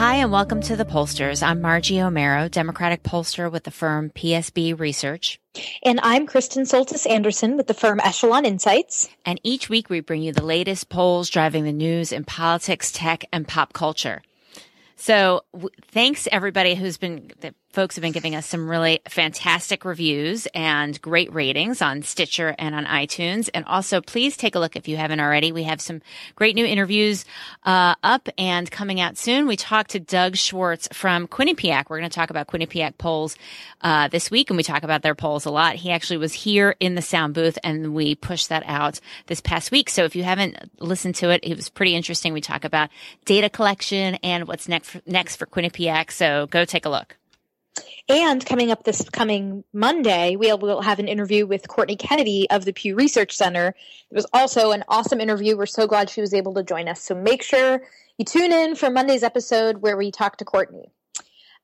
Hi, and welcome to the Pollsters. I'm Margie Omero, Democratic pollster with the firm PSB Research. And I'm Kristen Soltis Anderson with the firm Echelon Insights. And each week we bring you the latest polls driving the news in politics, tech, and pop culture. So w- thanks everybody who's been, folks have been giving us some really fantastic reviews and great ratings on Stitcher and on iTunes. And also please take a look if you haven't already. We have some great new interviews, uh, up and coming out soon. We talked to Doug Schwartz from Quinnipiac. We're going to talk about Quinnipiac polls, uh, this week and we talk about their polls a lot. He actually was here in the sound booth and we pushed that out this past week. So if you haven't listened to it, it was pretty interesting. We talk about data collection and what's next, next for Quinnipiac. So go take a look. And coming up this coming Monday, we will have an interview with Courtney Kennedy of the Pew Research Center. It was also an awesome interview. We're so glad she was able to join us. So make sure you tune in for Monday's episode where we talk to Courtney.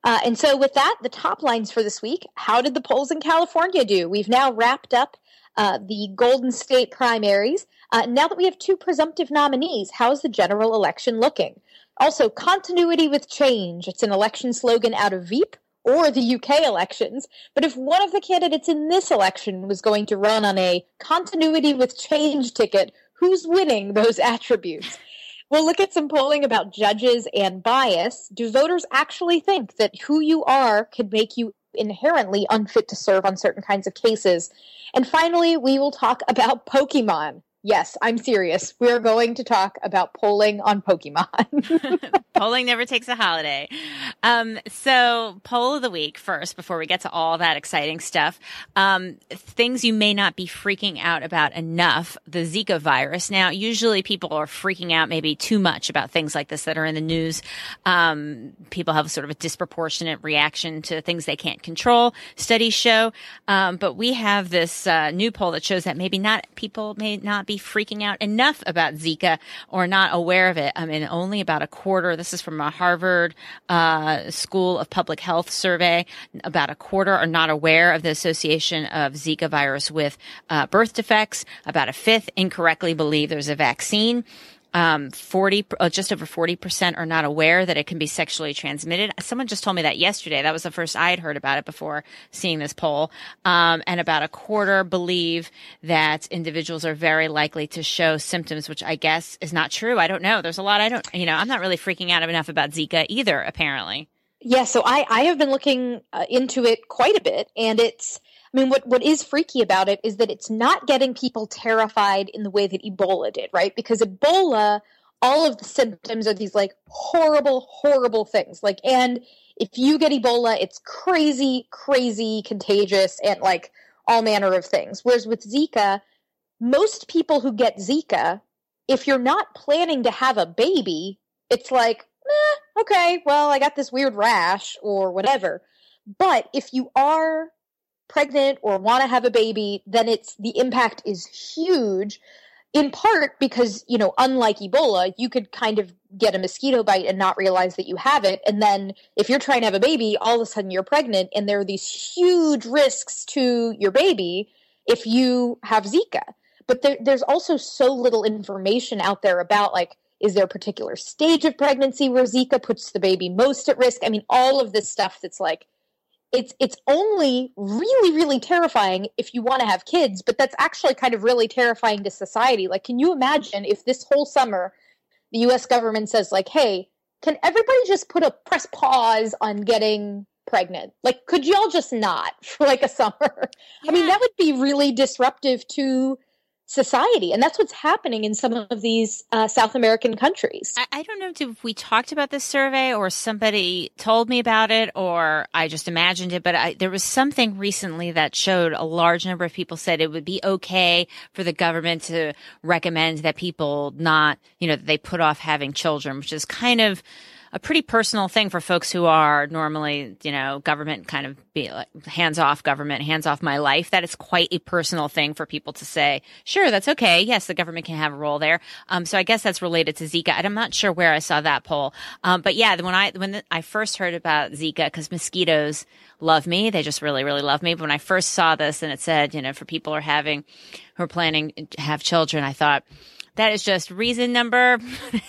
Uh, and so, with that, the top lines for this week how did the polls in California do? We've now wrapped up uh, the Golden State primaries. Uh, now that we have two presumptive nominees, how's the general election looking? Also, continuity with change. It's an election slogan out of Veep or the UK elections. But if one of the candidates in this election was going to run on a continuity with change ticket, who's winning those attributes? We'll look at some polling about judges and bias. Do voters actually think that who you are could make you inherently unfit to serve on certain kinds of cases? And finally, we will talk about Pokemon. Yes, I'm serious. We're going to talk about polling on Pokemon. polling never takes a holiday. Um, so, poll of the week first, before we get to all that exciting stuff. Um, things you may not be freaking out about enough the Zika virus. Now, usually people are freaking out maybe too much about things like this that are in the news. Um, people have sort of a disproportionate reaction to things they can't control, studies show. Um, but we have this uh, new poll that shows that maybe not people may not be freaking out enough about Zika or not aware of it. I mean, only about a quarter. This is from a Harvard uh, School of Public Health survey. About a quarter are not aware of the association of Zika virus with uh, birth defects. About a fifth incorrectly believe there's a vaccine um, 40, uh, just over 40% are not aware that it can be sexually transmitted. Someone just told me that yesterday. That was the first I had heard about it before seeing this poll. Um, and about a quarter believe that individuals are very likely to show symptoms, which I guess is not true. I don't know. There's a lot I don't, you know, I'm not really freaking out enough about Zika either, apparently. Yeah, so I, I have been looking uh, into it quite a bit, and it's I mean, what, what is freaky about it is that it's not getting people terrified in the way that Ebola did, right? Because Ebola, all of the symptoms are these like horrible, horrible things. Like, and if you get Ebola, it's crazy, crazy contagious and like all manner of things. Whereas with Zika, most people who get Zika, if you're not planning to have a baby, it's like, eh, okay, well, I got this weird rash or whatever. But if you are pregnant or want to have a baby, then it's the impact is huge. In part because, you know, unlike Ebola, you could kind of get a mosquito bite and not realize that you have it. And then if you're trying to have a baby, all of a sudden you're pregnant and there are these huge risks to your baby if you have Zika. But there, there's also so little information out there about like, is there a particular stage of pregnancy where Zika puts the baby most at risk? I mean, all of this stuff that's like it's it's only really really terrifying if you want to have kids but that's actually kind of really terrifying to society. Like can you imagine if this whole summer the US government says like hey can everybody just put a press pause on getting pregnant? Like could y'all just not for like a summer? Yeah. i mean that would be really disruptive to society. And that's what's happening in some of these uh, South American countries. I, I, don't know if we talked about this survey or somebody told me about it or I just imagined it, but I, there was something recently that showed a large number of people said it would be okay for the government to recommend that people not, you know, that they put off having children, which is kind of a pretty personal thing for folks who are normally, you know, government kind of be like hands off government, hands off my life. That is quite a personal thing for people to say, sure, that's okay. Yes, the government can have a role there. Um, so I guess that's related to Zika. And I'm not sure where I saw that poll. Um, but yeah, when I, when I first heard about Zika, because mosquitoes love me, they just really, really love me. But when I first saw this and it said, you know, for people who are having, who are planning to have children, I thought, that is just reason number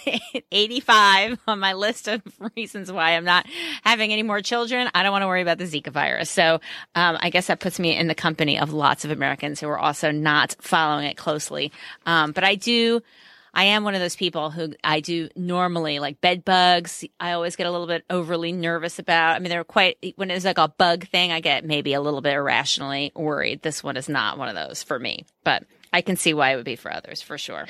85 on my list of reasons why I'm not having any more children. I don't want to worry about the Zika virus. So um, I guess that puts me in the company of lots of Americans who are also not following it closely. Um, but I do. I am one of those people who I do normally like bed bugs. I always get a little bit overly nervous about. I mean, they're quite, when it's like a bug thing, I get maybe a little bit irrationally worried. This one is not one of those for me, but I can see why it would be for others for sure.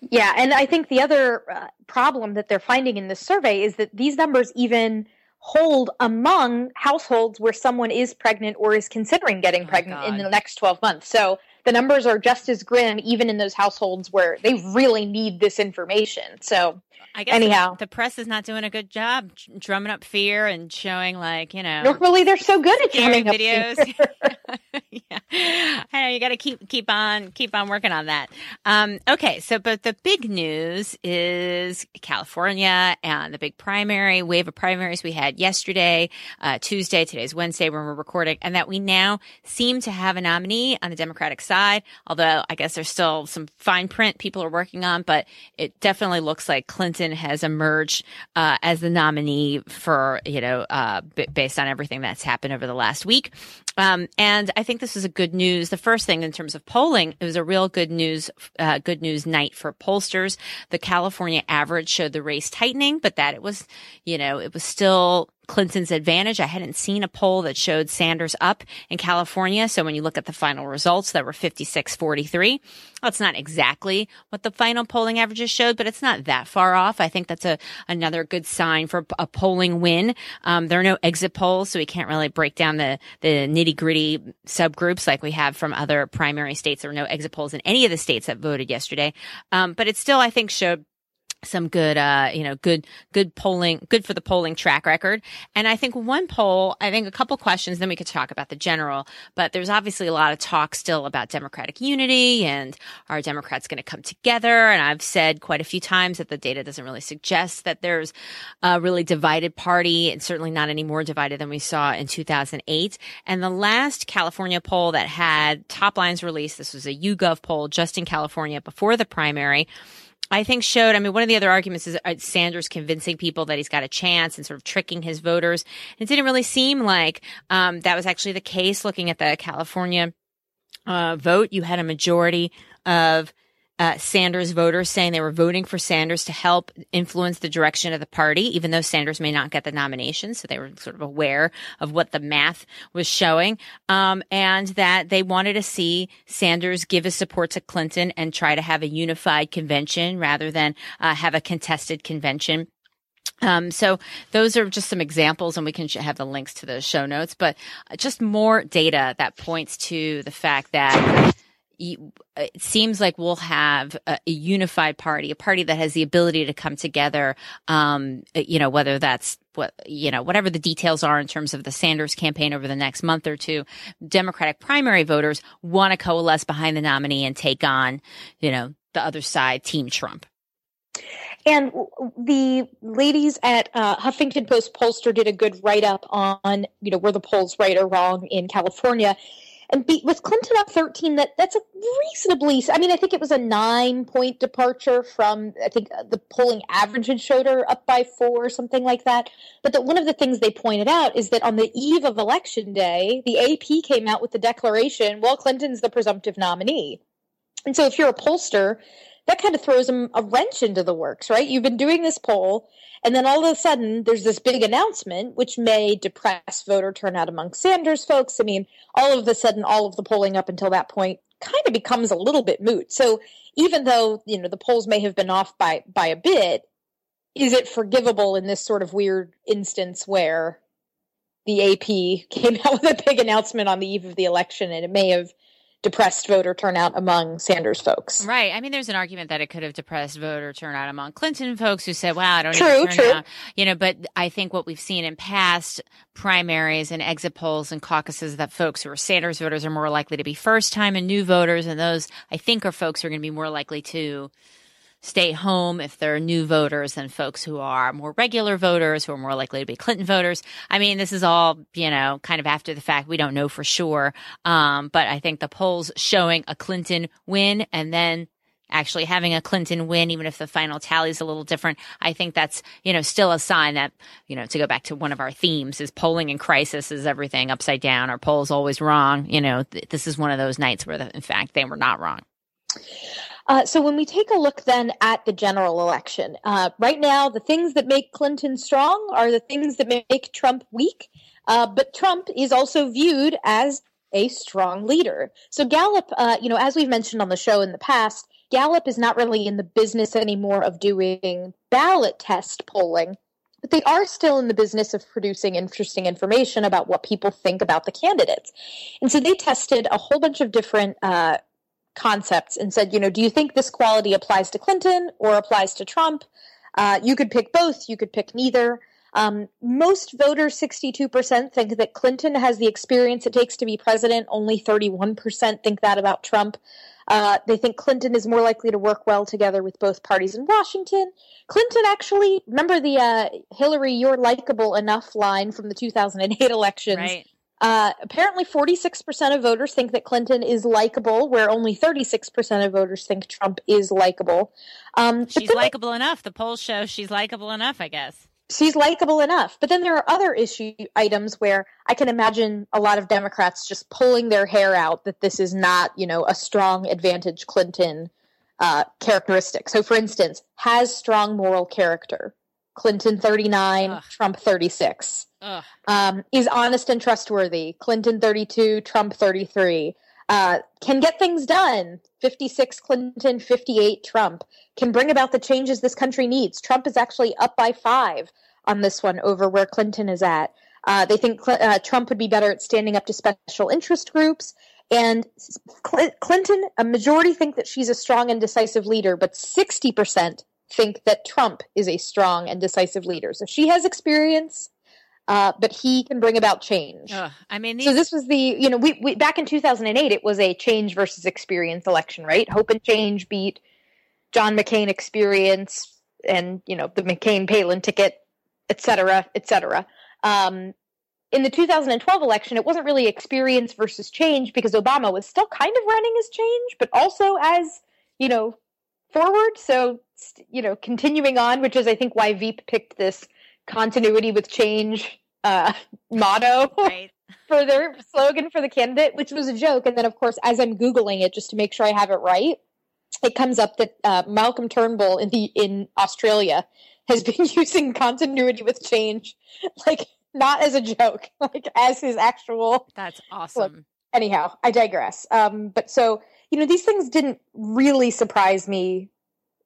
Yeah, and I think the other uh, problem that they're finding in this survey is that these numbers even hold among households where someone is pregnant or is considering getting oh pregnant in the next 12 months. So the numbers are just as grim even in those households where they really need this information. So I guess anyhow, the, the, press is not doing a good job drumming up fear and showing like you know. Normally, they're so good at drumming videos. yeah, I know you got to keep keep on keep on working on that. Um, okay, so but the big news is California and the big primary wave of primaries we had yesterday, uh, Tuesday. Today's Wednesday when we're recording, and that we now seem to have a nominee on the Democratic side. Although I guess there's still some fine print people are working on, but it definitely looks like Clinton has emerged uh, as the nominee for, you know, uh, b- based on everything that's happened over the last week. Um, and I think this is a good news. The first thing in terms of polling, it was a real good news, uh, good news night for pollsters. The California average showed the race tightening, but that it was, you know, it was still Clinton's advantage. I hadn't seen a poll that showed Sanders up in California. So when you look at the final results, that were 56 43. That's not exactly what the final polling averages showed, but it's not that far off. I think that's a another good sign for a polling win. Um, there are no exit polls, so we can't really break down the, the nitty gritty subgroups like we have from other primary states. There were no exit polls in any of the states that voted yesterday. Um, but it still, I think, showed some good, uh, you know, good, good polling, good for the polling track record. And I think one poll, I think a couple questions, then we could talk about the general, but there's obviously a lot of talk still about Democratic unity and are Democrats going to come together? And I've said quite a few times that the data doesn't really suggest that there's a really divided party and certainly not any more divided than we saw in 2008. And the last California poll that had top lines released, this was a YouGov poll just in California before the primary I think showed, I mean, one of the other arguments is uh, Sanders convincing people that he's got a chance and sort of tricking his voters. It didn't really seem like um, that was actually the case looking at the California uh, vote. You had a majority of uh, Sanders voters saying they were voting for Sanders to help influence the direction of the party, even though Sanders may not get the nomination. So they were sort of aware of what the math was showing. Um, and that they wanted to see Sanders give his support to Clinton and try to have a unified convention rather than uh, have a contested convention. Um, so those are just some examples and we can have the links to the show notes, but just more data that points to the fact that it seems like we'll have a, a, unified party, a party that has the ability to come together. Um, you know, whether that's what, you know, whatever the details are in terms of the Sanders campaign over the next month or two, Democratic primary voters want to coalesce behind the nominee and take on, you know, the other side, Team Trump. And the ladies at uh, Huffington Post pollster did a good write up on, you know, were the polls right or wrong in California and with Clinton up 13 that that's a reasonably I mean I think it was a 9 point departure from I think uh, the polling average had showed her up by 4 or something like that. But that one of the things they pointed out is that on the eve of election day the AP came out with the declaration well Clinton's the presumptive nominee. And so if you're a pollster that kind of throws them a wrench into the works right you've been doing this poll and then all of a sudden, there's this big announcement, which may depress voter turnout among Sanders folks. I mean, all of a sudden, all of the polling up until that point kind of becomes a little bit moot. So even though you know the polls may have been off by by a bit, is it forgivable in this sort of weird instance where the AP came out with a big announcement on the eve of the election and it may have depressed voter turnout among Sanders folks. Right. I mean, there's an argument that it could have depressed voter turnout among Clinton folks who said, "Wow, I don't true, true. out." You know, but I think what we've seen in past primaries and exit polls and caucuses that folks who are Sanders voters are more likely to be first time and new voters, and those I think are folks who are going to be more likely to stay home if they're new voters than folks who are more regular voters who are more likely to be Clinton voters. I mean, this is all, you know, kind of after the fact. We don't know for sure. Um, but I think the polls showing a Clinton win and then actually having a Clinton win, even if the final tally is a little different, I think that's, you know, still a sign that, you know, to go back to one of our themes is polling in crisis is everything upside down. Our polls always wrong. You know, th- this is one of those nights where, the, in fact, they were not wrong. Uh, so when we take a look then at the general election, uh, right now the things that make Clinton strong are the things that make Trump weak. Uh, but Trump is also viewed as a strong leader. So Gallup, uh, you know, as we've mentioned on the show in the past, Gallup is not really in the business anymore of doing ballot test polling. But they are still in the business of producing interesting information about what people think about the candidates. And so they tested a whole bunch of different uh, concepts and said, you know, do you think this quality applies to Clinton or applies to Trump? Uh, you could pick both, you could pick neither. Um, most voters, 62%, think that Clinton has the experience it takes to be president. Only 31% think that about Trump. Uh, they think Clinton is more likely to work well together with both parties in Washington. Clinton actually, remember the uh, Hillary, you're likable enough line from the 2008 elections. Right. Uh, apparently, 46% of voters think that Clinton is likable, where only 36% of voters think Trump is likable. Um, she's likable enough. The polls show she's likable enough, I guess. She's likable enough. But then there are other issue items where I can imagine a lot of Democrats just pulling their hair out that this is not, you know, a strong advantage Clinton uh, characteristic. So, for instance, has strong moral character. Clinton 39, Ugh. Trump 36. Um, is honest and trustworthy. Clinton 32, Trump 33. Uh, can get things done. 56 Clinton, 58 Trump. Can bring about the changes this country needs. Trump is actually up by five on this one over where Clinton is at. Uh, they think Cl- uh, Trump would be better at standing up to special interest groups. And Cl- Clinton, a majority think that she's a strong and decisive leader, but 60% think that Trump is a strong and decisive leader. So she has experience, uh, but he can bring about change. Ugh, I mean, these... so this was the you know we, we back in 2008 it was a change versus experience election, right? Hope and change beat John McCain experience and you know the McCain Palin ticket, et cetera, et cetera. Um, in the 2012 election, it wasn't really experience versus change because Obama was still kind of running as change, but also as you know forward. So, you know, continuing on, which is I think why Veep picked this continuity with change uh, motto right. for their slogan for the candidate, which was a joke. And then, of course, as I'm googling it just to make sure I have it right, it comes up that uh, Malcolm Turnbull in the in Australia has been using continuity with change, like not as a joke, like as his actual. That's awesome. Look, anyhow, I digress. Um, but so you know, these things didn't really surprise me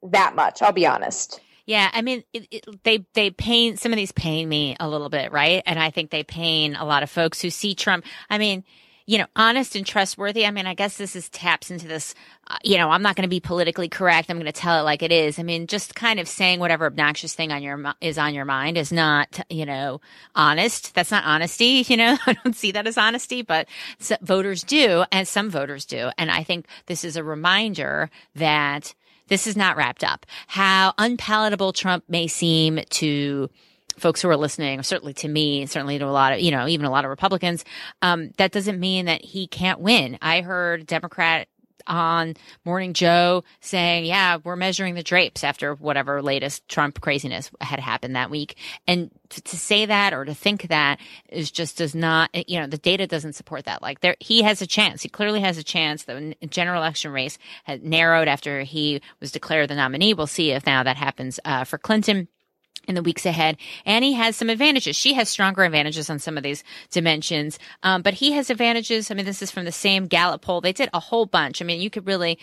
that much. I'll be honest. Yeah, I mean, it, it, they they pain some of these pain me a little bit, right? And I think they pain a lot of folks who see Trump. I mean, you know, honest and trustworthy. I mean, I guess this is taps into this. Uh, you know, I'm not going to be politically correct. I'm going to tell it like it is. I mean, just kind of saying whatever obnoxious thing on your is on your mind is not, you know, honest. That's not honesty. You know, I don't see that as honesty, but voters do, and some voters do. And I think this is a reminder that this is not wrapped up. How unpalatable Trump may seem to folks who are listening, certainly to me, certainly to a lot of, you know, even a lot of Republicans, um, that doesn't mean that he can't win. I heard Democrat on Morning Joe saying, yeah, we're measuring the drapes after whatever latest Trump craziness had happened that week. And to, to say that or to think that is just does not, you know, the data doesn't support that. Like there, he has a chance. He clearly has a chance. The general election race had narrowed after he was declared the nominee. We'll see if now that happens uh, for Clinton in the weeks ahead. Annie has some advantages. She has stronger advantages on some of these dimensions, um, but he has advantages. I mean, this is from the same Gallup poll. They did a whole bunch. I mean, you could really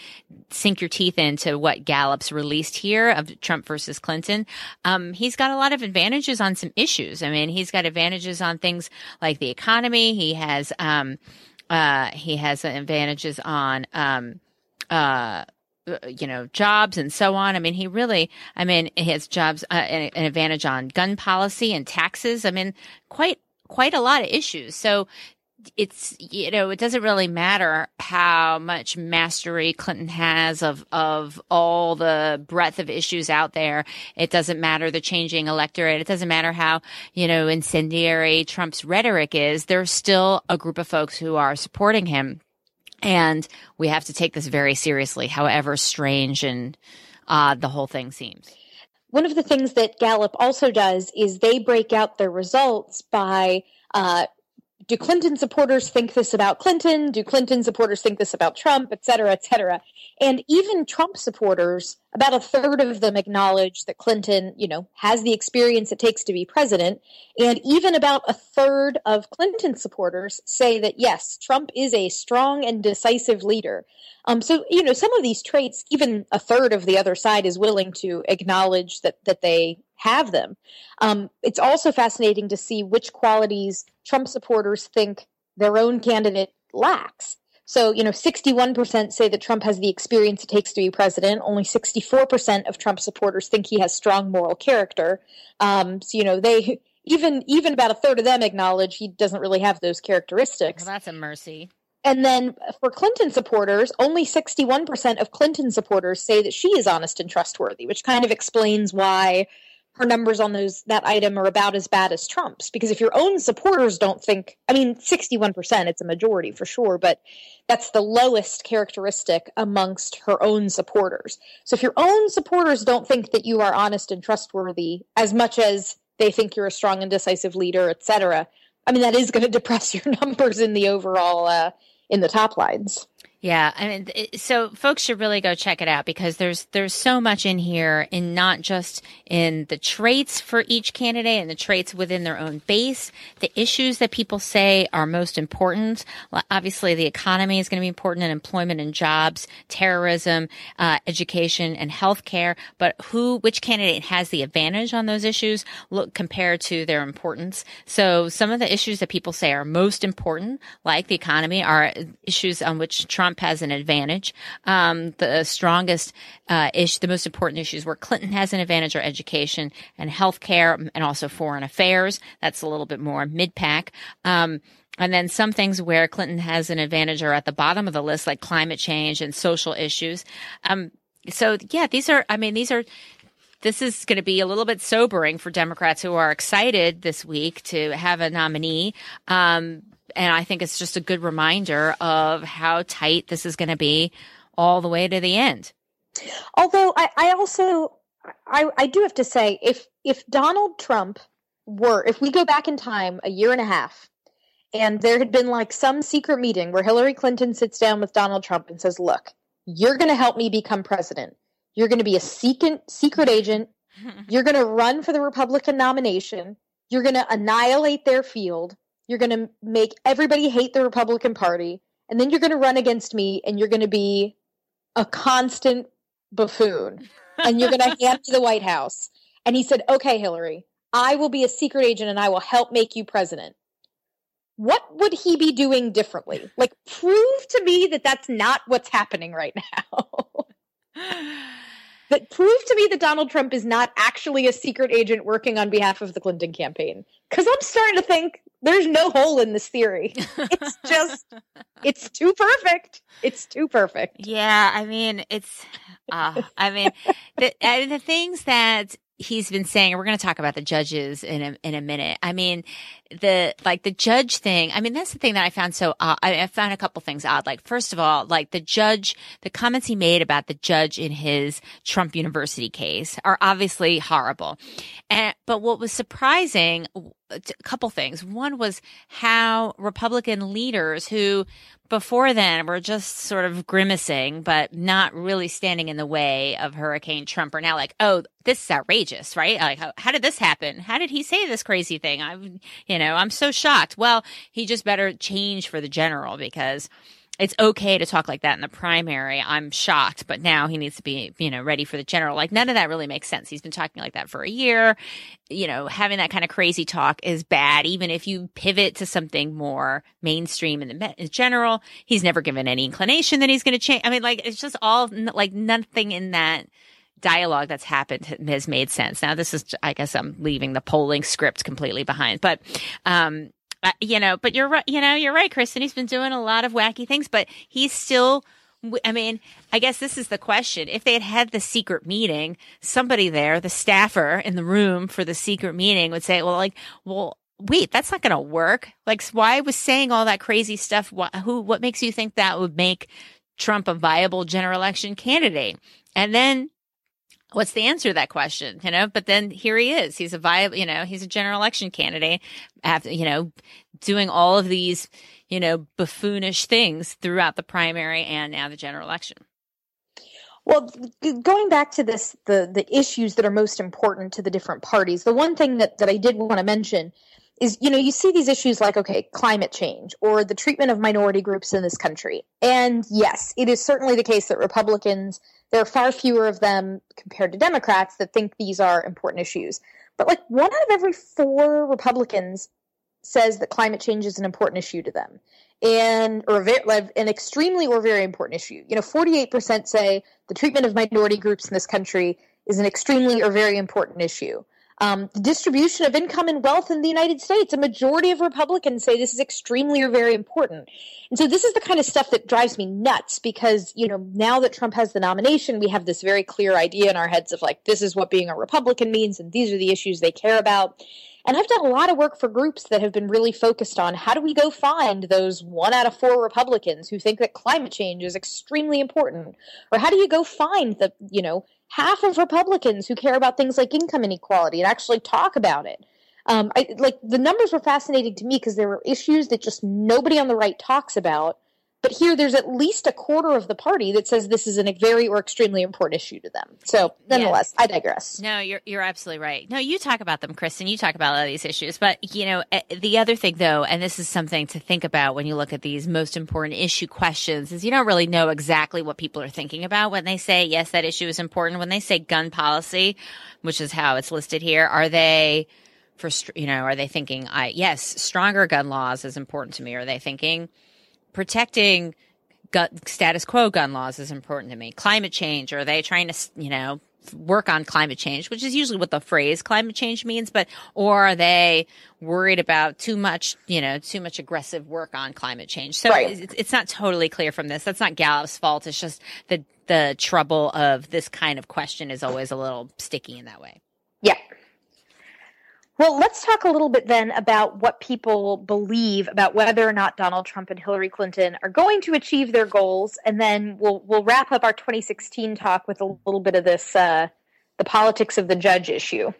sink your teeth into what Gallup's released here of Trump versus Clinton. Um, he's got a lot of advantages on some issues. I mean, he's got advantages on things like the economy. He has, um, uh, he has advantages on, um, uh, you know, jobs and so on. I mean, he really, I mean, he has jobs, uh, an, an advantage on gun policy and taxes. I mean, quite, quite a lot of issues. So it's, you know, it doesn't really matter how much mastery Clinton has of, of all the breadth of issues out there. It doesn't matter the changing electorate. It doesn't matter how, you know, incendiary Trump's rhetoric is. There's still a group of folks who are supporting him and we have to take this very seriously, however strange and odd the whole thing seems. One of the things that Gallup also does is they break out their results by uh, do Clinton supporters think this about Clinton? Do Clinton supporters think this about Trump, et cetera, et cetera? And even Trump supporters, about a third of them acknowledge that Clinton, you know, has the experience it takes to be president. And even about a third of Clinton supporters say that yes, Trump is a strong and decisive leader. Um, so, you know, some of these traits, even a third of the other side is willing to acknowledge that, that they have them. Um, it's also fascinating to see which qualities Trump supporters think their own candidate lacks. So, you know, 61% say that Trump has the experience it takes to be president. Only 64% of Trump supporters think he has strong moral character. Um, so, you know, they even even about a third of them acknowledge he doesn't really have those characteristics. Well, that's a mercy. And then for Clinton supporters, only 61% of Clinton supporters say that she is honest and trustworthy, which kind of explains why her numbers on those that item are about as bad as Trump's because if your own supporters don't think I mean 61% it's a majority for sure but that's the lowest characteristic amongst her own supporters. So if your own supporters don't think that you are honest and trustworthy as much as they think you're a strong and decisive leader, etc. I mean that is going to depress your numbers in the overall uh, in the top lines. Yeah, I mean, so folks should really go check it out because there's there's so much in here, in not just in the traits for each candidate and the traits within their own base, the issues that people say are most important. Obviously, the economy is going to be important, and employment and jobs, terrorism, uh, education, and healthcare. But who, which candidate has the advantage on those issues? Look compared to their importance. So some of the issues that people say are most important, like the economy, are issues on which Trump Trump has an advantage. Um, the strongest uh, issue, the most important issues where Clinton has an advantage are education and healthcare, and also foreign affairs. That's a little bit more mid pack. Um, and then some things where Clinton has an advantage are at the bottom of the list, like climate change and social issues. Um, so yeah, these are, I mean, these are, this is going to be a little bit sobering for Democrats who are excited this week to have a nominee. Um, and I think it's just a good reminder of how tight this is going to be all the way to the end. Although I, I also I, I do have to say if if Donald Trump were if we go back in time a year and a half and there had been like some secret meeting where Hillary Clinton sits down with Donald Trump and says, "Look, you're going to help me become president. You're going to be a secret secret agent. You're going to run for the Republican nomination. You're going to annihilate their field. You're going to make everybody hate the Republican Party. And then you're going to run against me and you're going to be a constant buffoon. and you're going to hand to the White House. And he said, Okay, Hillary, I will be a secret agent and I will help make you president. What would he be doing differently? Like, prove to me that that's not what's happening right now. that prove to me that Donald Trump is not actually a secret agent working on behalf of the Clinton campaign. Because I'm starting to think there's no hole in this theory. It's just, it's too perfect. It's too perfect. Yeah, I mean, it's, uh, I mean, the, uh, the things that he's been saying, we're going to talk about the judges in a, in a minute. I mean, the, like the judge thing. I mean, that's the thing that I found so odd. I, I found a couple things odd. Like, first of all, like the judge, the comments he made about the judge in his Trump University case are obviously horrible. And, but what was surprising, a couple things. One was how Republican leaders who before then were just sort of grimacing, but not really standing in the way of Hurricane Trump are now like, oh, this is outrageous, right? Like, how, how did this happen? How did he say this crazy thing? I'm, you know, I'm so shocked. Well, he just better change for the general because it's okay to talk like that in the primary. I'm shocked, but now he needs to be, you know, ready for the general. Like none of that really makes sense. He's been talking like that for a year. You know, having that kind of crazy talk is bad, even if you pivot to something more mainstream in the in general. He's never given any inclination that he's going to change. I mean, like it's just all like nothing in that dialogue that's happened has made sense. Now, this is, I guess I'm leaving the polling script completely behind, but, um, you know, but you're right. You know, you're right, Kristen. He's been doing a lot of wacky things, but he's still. I mean, I guess this is the question. If they had had the secret meeting, somebody there, the staffer in the room for the secret meeting, would say, "Well, like, well, wait, that's not going to work. Like, why was saying all that crazy stuff? Who? What makes you think that would make Trump a viable general election candidate?" And then what's the answer to that question you know but then here he is he's a viable you know he's a general election candidate after you know doing all of these you know buffoonish things throughout the primary and now the general election well, going back to this, the the issues that are most important to the different parties. The one thing that that I did want to mention is, you know, you see these issues like okay, climate change or the treatment of minority groups in this country. And yes, it is certainly the case that Republicans there are far fewer of them compared to Democrats that think these are important issues. But like one out of every four Republicans says that climate change is an important issue to them and or an extremely or very important issue. You know, 48% say the treatment of minority groups in this country is an extremely or very important issue. Um, the distribution of income and wealth in the United States, a majority of Republicans say this is extremely or very important. And so this is the kind of stuff that drives me nuts because, you know, now that Trump has the nomination, we have this very clear idea in our heads of like, this is what being a Republican means and these are the issues they care about. And I've done a lot of work for groups that have been really focused on how do we go find those one out of four Republicans who think that climate change is extremely important? Or how do you go find the, you know, half of Republicans who care about things like income inequality and actually talk about it. Um, I, like the numbers were fascinating to me because there were issues that just nobody on the right talks about, but here, there's at least a quarter of the party that says this is a very or extremely important issue to them. So, nonetheless, I digress. No, you're you're absolutely right. No, you talk about them, Kristen. You talk about a lot of these issues, but you know, eh, the other thing, though, and this is something to think about when you look at these most important issue questions, is you don't really know exactly what people are thinking about when they say yes, that issue is important. When they say gun policy, which is how it's listed here, are they for you know, are they thinking, I yes, stronger gun laws is important to me? Are they thinking protecting gun, status quo gun laws is important to me. Climate change, are they trying to, you know, work on climate change, which is usually what the phrase climate change means, but, or are they worried about too much, you know, too much aggressive work on climate change? So right. it's, it's not totally clear from this. That's not Gallup's fault. It's just the, the trouble of this kind of question is always a little sticky in that way. Yeah. Well, let's talk a little bit then about what people believe about whether or not Donald Trump and Hillary Clinton are going to achieve their goals, and then we'll we'll wrap up our 2016 talk with a little bit of this uh, the politics of the judge issue.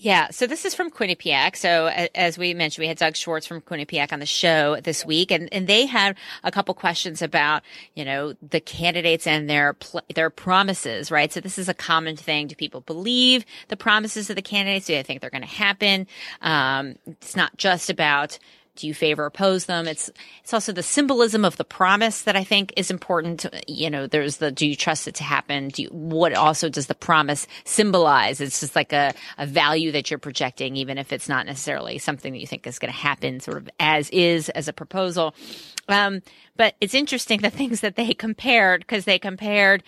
Yeah, so this is from Quinnipiac. So as we mentioned, we had Doug Schwartz from Quinnipiac on the show this week, and, and they had a couple questions about you know the candidates and their pl- their promises, right? So this is a common thing. Do people believe the promises of the candidates? Do they think they're going to happen? Um, it's not just about do you favor oppose them? It's it's also the symbolism of the promise that I think is important. You know, there's the do you trust it to happen? Do you, what also does the promise symbolize? It's just like a, a value that you're projecting, even if it's not necessarily something that you think is going to happen, sort of as is as a proposal. Um, but it's interesting the things that they compared because they compared,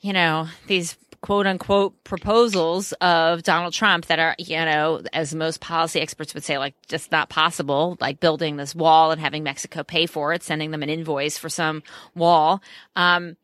you know, these quote unquote proposals of Donald Trump that are, you know, as most policy experts would say, like just not possible, like building this wall and having Mexico pay for it, sending them an invoice for some wall. Um,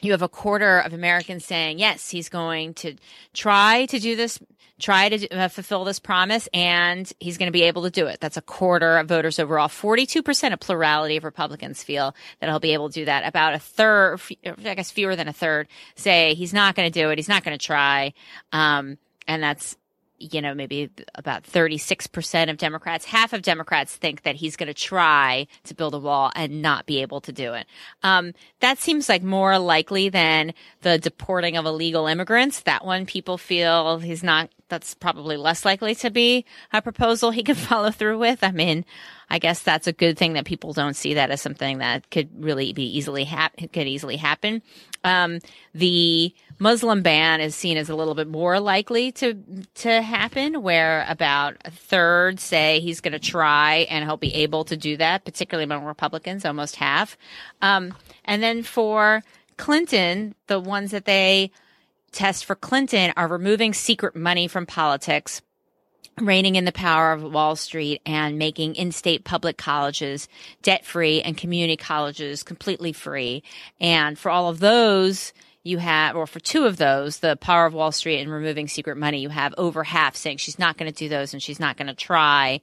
you have a quarter of Americans saying, yes, he's going to try to do this, try to uh, fulfill this promise, and he's going to be able to do it. That's a quarter of voters overall. 42% of plurality of Republicans feel that he'll be able to do that. About a third, I guess fewer than a third, say he's not going to do it. He's not going to try. Um, and that's you know, maybe about 36% of Democrats, half of Democrats think that he's going to try to build a wall and not be able to do it. Um, that seems like more likely than the deporting of illegal immigrants. That one people feel he's not, that's probably less likely to be a proposal he can follow through with. I mean, I guess that's a good thing that people don't see that as something that could really be easily hap- could easily happen. Um, the Muslim ban is seen as a little bit more likely to to happen, where about a third say he's going to try and he'll be able to do that, particularly among Republicans, almost half. Um, and then for Clinton, the ones that they test for Clinton are removing secret money from politics reining in the power of Wall Street and making in-state public colleges debt free and community colleges completely free. And for all of those, you have, or for two of those, the power of Wall Street and removing secret money, you have over half saying she's not going to do those and she's not going to try.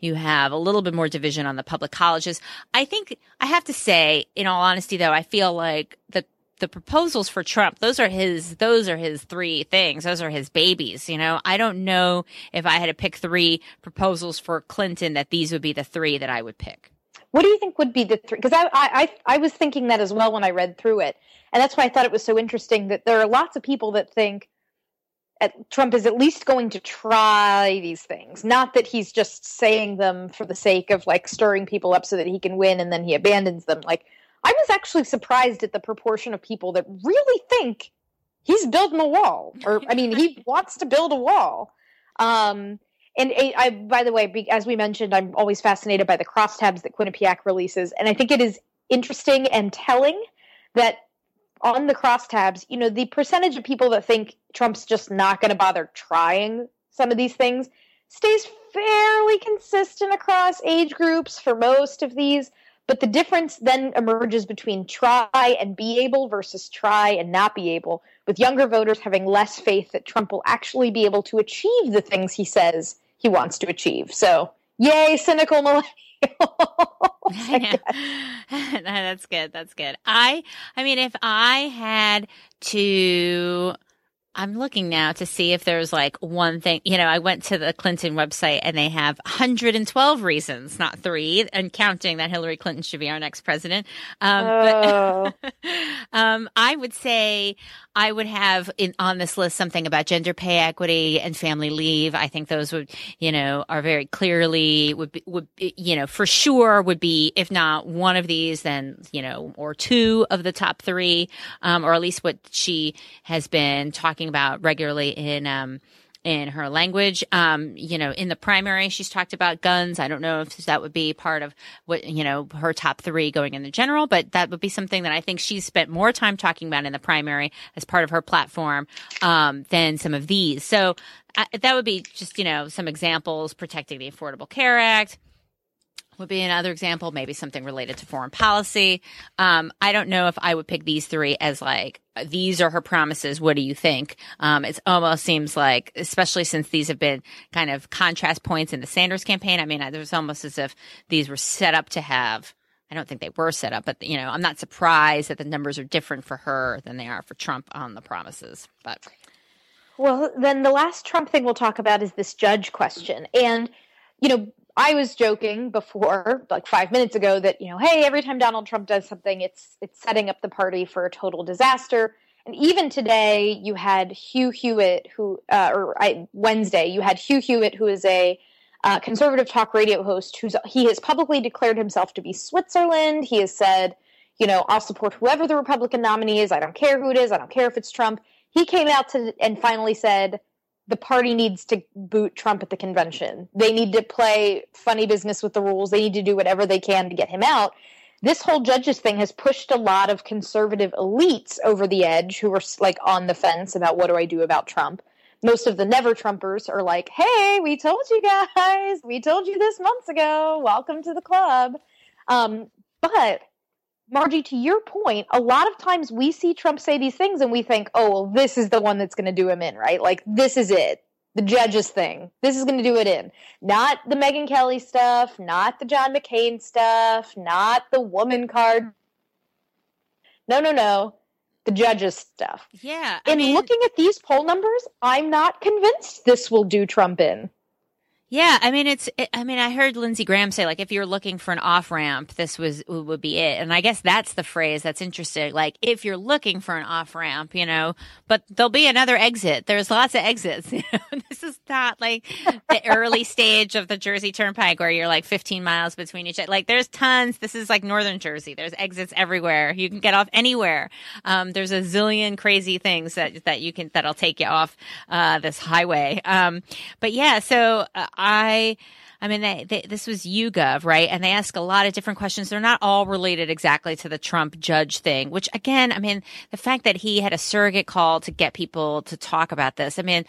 You have a little bit more division on the public colleges. I think I have to say, in all honesty, though, I feel like the the proposals for Trump, those are his, those are his three things. Those are his babies. You know, I don't know if I had to pick three proposals for Clinton that these would be the three that I would pick. What do you think would be the three? Because I, I, I was thinking that as well when I read through it. And that's why I thought it was so interesting that there are lots of people that think at, Trump is at least going to try these things. Not that he's just saying them for the sake of like stirring people up so that he can win and then he abandons them. Like, I was actually surprised at the proportion of people that really think he's building a wall, or I mean, he wants to build a wall. Um, and I, I, by the way, as we mentioned, I'm always fascinated by the crosstabs that Quinnipiac releases, and I think it is interesting and telling that on the crosstabs, you know, the percentage of people that think Trump's just not going to bother trying some of these things stays fairly consistent across age groups for most of these. But the difference then emerges between try and be able versus try and not be able, with younger voters having less faith that Trump will actually be able to achieve the things he says he wants to achieve. So, yay, cynical millennial. That's good. That's good. I I mean if I had to I'm looking now to see if there's like one thing. You know, I went to the Clinton website and they have 112 reasons, not three, and counting that Hillary Clinton should be our next president. Um, oh. but um, I would say I would have in, on this list something about gender pay equity and family leave. I think those would, you know, are very clearly would be, would you know for sure would be if not one of these, then you know, or two of the top three, um, or at least what she has been talking about regularly in um, in her language. Um, you know, in the primary, she's talked about guns. I don't know if that would be part of what, you know, her top three going in the general, but that would be something that I think she's spent more time talking about in the primary as part of her platform, um, than some of these. So uh, that would be just, you know, some examples protecting the Affordable Care Act would be another example, maybe something related to foreign policy. Um, I don't know if I would pick these three as like, these are her promises. What do you think? Um, it almost seems like, especially since these have been kind of contrast points in the Sanders campaign. I mean, it was almost as if these were set up to have, I don't think they were set up, but you know, I'm not surprised that the numbers are different for her than they are for Trump on the promises, but. Well, then the last Trump thing we'll talk about is this judge question. And, you know, I was joking before, like five minutes ago, that you know, hey, every time Donald Trump does something, it's it's setting up the party for a total disaster. And even today, you had Hugh Hewitt, who, uh, or I, Wednesday, you had Hugh Hewitt, who is a uh, conservative talk radio host, who's he has publicly declared himself to be Switzerland. He has said, you know, I'll support whoever the Republican nominee is. I don't care who it is. I don't care if it's Trump. He came out to and finally said, the party needs to boot Trump at the convention. They need to play funny business with the rules. They need to do whatever they can to get him out. This whole judges thing has pushed a lot of conservative elites over the edge who are like on the fence about what do I do about Trump. Most of the never Trumpers are like, hey, we told you guys, we told you this months ago. Welcome to the club. Um, but Margie, to your point, a lot of times we see Trump say these things and we think, oh, well, this is the one that's going to do him in, right? Like, this is it. The judges thing. This is going to do it in. Not the Megyn Kelly stuff, not the John McCain stuff, not the woman card. No, no, no. The judges stuff. Yeah. I in mean, looking at these poll numbers, I'm not convinced this will do Trump in. Yeah, I mean it's. It, I mean, I heard Lindsey Graham say like, if you're looking for an off ramp, this was would be it. And I guess that's the phrase that's interesting. Like, if you're looking for an off ramp, you know, but there'll be another exit. There's lots of exits. You know? this is not like the early stage of the Jersey Turnpike where you're like 15 miles between each. Like, there's tons. This is like northern Jersey. There's exits everywhere. You can get off anywhere. Um, there's a zillion crazy things that that you can that'll take you off uh, this highway. Um, but yeah, so. Uh, I, I mean, they, they, this was YouGov, right? And they ask a lot of different questions. They're not all related exactly to the Trump judge thing, which again, I mean, the fact that he had a surrogate call to get people to talk about this. I mean,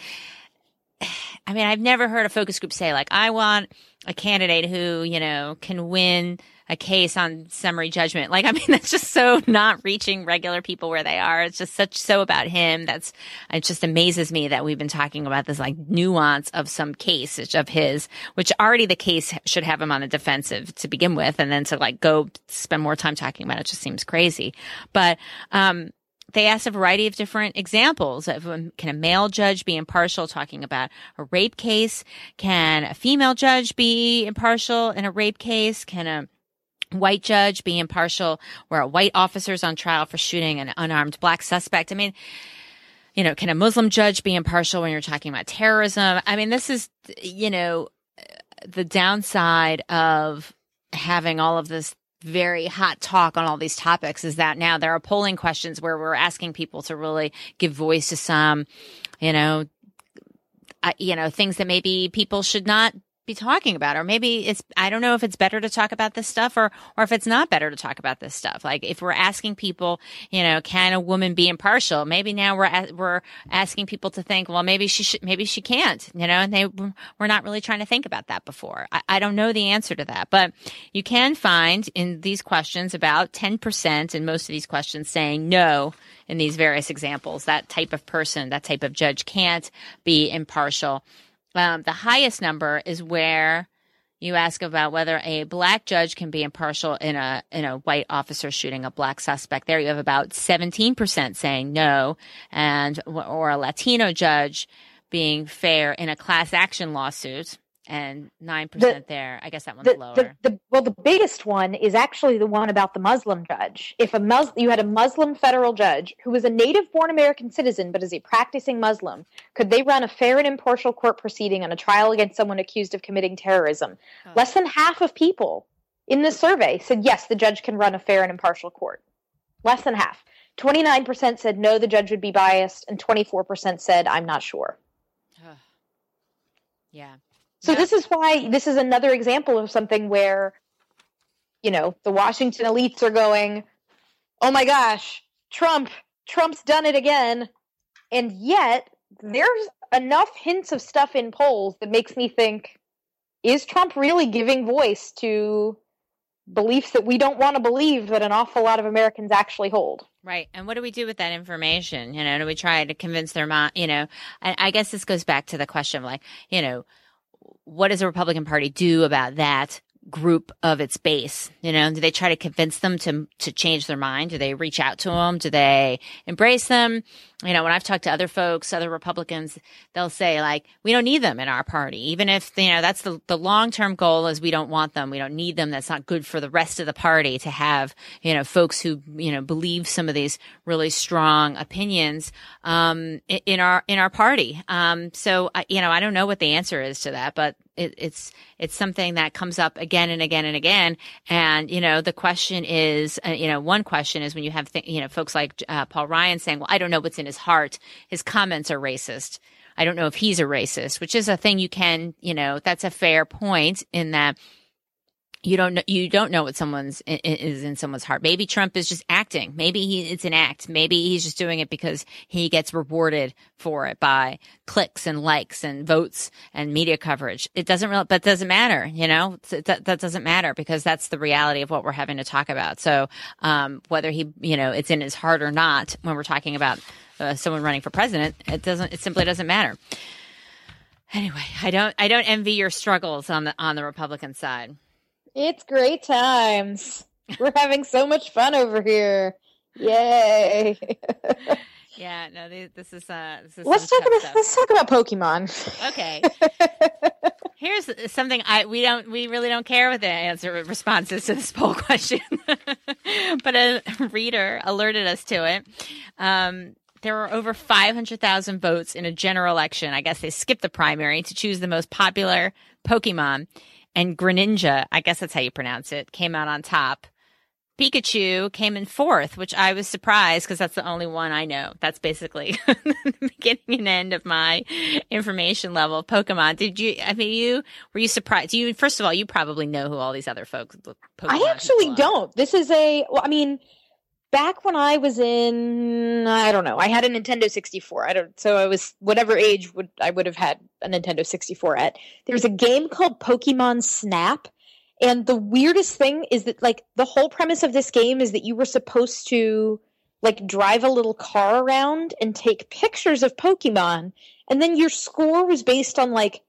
I mean, I've never heard a focus group say like, I want a candidate who, you know, can win a case on summary judgment. Like, I mean, that's just so not reaching regular people where they are. It's just such so about him. That's it just amazes me that we've been talking about this like nuance of some case of his, which already the case should have him on the defensive to begin with, and then to like go spend more time talking about it just seems crazy. But um, they asked a variety of different examples of um, can a male judge be impartial talking about a rape case? Can a female judge be impartial in a rape case? Can a white judge be impartial where a white officer is on trial for shooting an unarmed black suspect. I mean, you know, can a Muslim judge be impartial when you're talking about terrorism? I mean, this is, you know, the downside of having all of this very hot talk on all these topics is that now there are polling questions where we're asking people to really give voice to some, you know, uh, you know, things that maybe people should not be talking about or maybe it's i don't know if it's better to talk about this stuff or or if it's not better to talk about this stuff. Like if we're asking people you know can a woman be impartial? Maybe now we're we're asking people to think well maybe she should maybe she can't you know and they we're not really trying to think about that before. I, I don't know the answer to that. But you can find in these questions about 10% in most of these questions saying no in these various examples. That type of person that type of judge can't be impartial um, the highest number is where you ask about whether a black judge can be impartial in a in a white officer shooting a black suspect. There you have about 17% saying no and or a Latino judge being fair in a class action lawsuit and 9% the, there. I guess that one's the, lower. The, well, the biggest one is actually the one about the Muslim judge. If a Mus- you had a Muslim federal judge who was a native born American citizen but is a practicing Muslim, could they run a fair and impartial court proceeding on a trial against someone accused of committing terrorism? Oh. Less than half of people in this survey said yes, the judge can run a fair and impartial court. Less than half. 29% said no, the judge would be biased, and 24% said I'm not sure. yeah. So this is why this is another example of something where, you know, the Washington elites are going, "Oh my gosh, Trump, Trump's done it again," and yet there's enough hints of stuff in polls that makes me think, is Trump really giving voice to beliefs that we don't want to believe that an awful lot of Americans actually hold. Right. And what do we do with that information? You know, do we try to convince their mind? You know, I, I guess this goes back to the question of like, you know, what does the Republican Party do about that group of its base? You know, do they try to convince them to to change their mind? Do they reach out to them? Do they embrace them? You know, when I've talked to other folks, other Republicans, they'll say like, "We don't need them in our party," even if you know that's the the long term goal is we don't want them, we don't need them. That's not good for the rest of the party to have you know folks who you know believe some of these really strong opinions um, in our in our party. Um, so you know, I don't know what the answer is to that, but it, it's it's something that comes up again and again and again. And you know, the question is, uh, you know, one question is when you have th- you know folks like uh, Paul Ryan saying, "Well, I don't know what's in his heart. His comments are racist." I don't know if he's a racist, which is a thing you can, you know, that's a fair point in that you don't know you don't know what someone's is in someone's heart. Maybe trump is just acting. Maybe he it's an act. Maybe he's just doing it because he gets rewarded for it by clicks and likes and votes and media coverage. It doesn't really but doesn't matter you know? That, that doesn't matter because that's the reality of what we're having to talk about. So um, whether he you know it's in his heart or not when we're talking about uh, someone running for president it doesn't it simply doesn't matter. Anyway i don't i don't envy your struggles on the on the republican side it's great times. We're having so much fun over here. Yay. yeah, no, this is uh this is Let's talk about stuff. let's talk about Pokemon. Okay. Here's something I we don't we really don't care with the answer responses to this poll question. but a reader alerted us to it. Um there were over 500,000 votes in a general election. I guess they skipped the primary to choose the most popular Pokemon and Greninja, I guess that's how you pronounce it, came out on top. Pikachu came in fourth, which I was surprised because that's the only one I know. That's basically the beginning and end of my information level Pokemon. Did you, I mean, you, were you surprised? Do You, first of all, you probably know who all these other folks, Pokemon I actually don't. This is a, well, I mean, back when I was in, I don't know, I had a Nintendo 64. I don't, so I was whatever age would I would have had a Nintendo 64 at. There's a game called Pokemon Snap, and the weirdest thing is that like the whole premise of this game is that you were supposed to like drive a little car around and take pictures of Pokemon, and then your score was based on like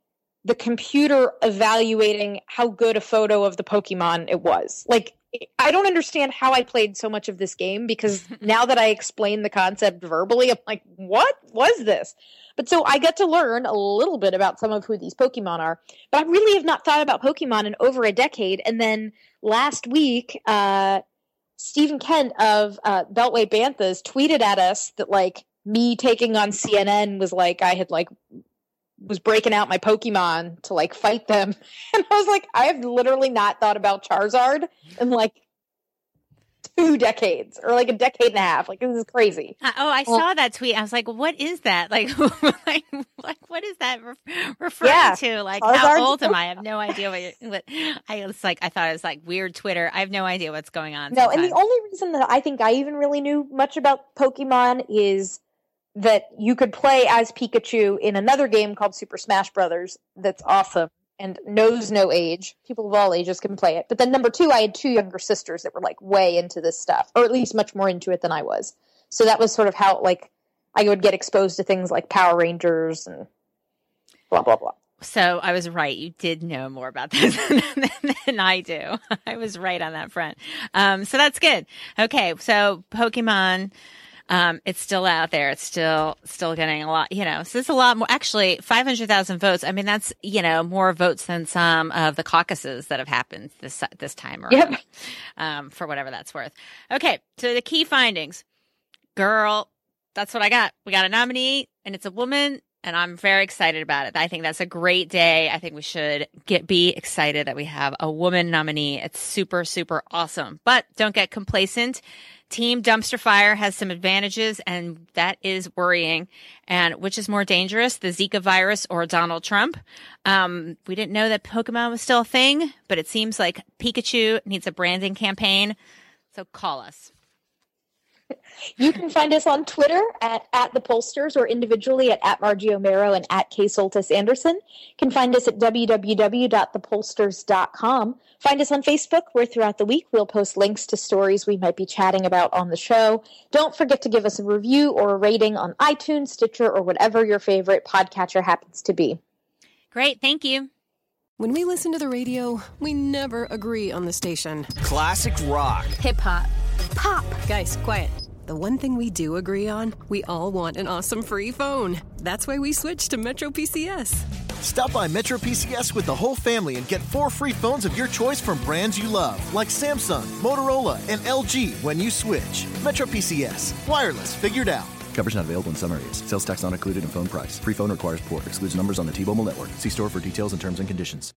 the computer evaluating how good a photo of the Pokemon it was. Like I don't understand how I played so much of this game because now that I explain the concept verbally, I'm like, what was this? But so I get to learn a little bit about some of who these Pokemon are. But I really have not thought about Pokemon in over a decade. And then last week, uh, Stephen Kent of uh, Beltway Banthas tweeted at us that like me taking on CNN was like I had like was breaking out my Pokemon to like fight them. And I was like, I have literally not thought about Charizard in like two decades or like a decade and a half. Like this is crazy. Uh, oh, I well, saw that tweet. I was like, what is that? Like, like, like what is that re- referring yeah, to? Like, Charizard how old am I? I have no idea what, what. I was like, I thought it was like weird Twitter. I have no idea what's going on. No, sometimes. and the only reason that I think I even really knew much about Pokemon is that you could play as Pikachu in another game called Super Smash Brothers that's awesome and knows no age. People of all ages can play it. But then number two, I had two younger sisters that were like way into this stuff, or at least much more into it than I was. So that was sort of how like I would get exposed to things like Power Rangers and blah blah blah. So I was right. You did know more about this than, than I do. I was right on that front. Um, so that's good. Okay. So Pokemon um, it's still out there. It's still still getting a lot. You know, so it's a lot more. Actually, five hundred thousand votes. I mean, that's you know more votes than some of the caucuses that have happened this this time around. Yep. Um, for whatever that's worth. Okay, so the key findings, girl. That's what I got. We got a nominee, and it's a woman, and I'm very excited about it. I think that's a great day. I think we should get be excited that we have a woman nominee. It's super super awesome. But don't get complacent Team Dumpster Fire has some advantages, and that is worrying. And which is more dangerous, the Zika virus or Donald Trump? Um, we didn't know that Pokemon was still a thing, but it seems like Pikachu needs a branding campaign. So call us. You can find us on Twitter at, at the pollsters or individually at, at Margie Omero and at K Soltis Anderson. You can find us at www.thepollsters.com. Find us on Facebook, where throughout the week we'll post links to stories we might be chatting about on the show. Don't forget to give us a review or a rating on iTunes, Stitcher, or whatever your favorite podcatcher happens to be. Great. Thank you. When we listen to the radio, we never agree on the station. Classic rock, hip hop, pop. Guys, quiet. The one thing we do agree on, we all want an awesome free phone. That's why we switched to Metro PCS. Stop by Metro PCS with the whole family and get four free phones of your choice from brands you love, like Samsung, Motorola, and LG when you switch. Metro PCS. Wireless figured out. Coverage not available in some areas. Sales tax not included in phone price. Free phone requires port. Excludes numbers on the T-Mobile network. See store for details and terms and conditions.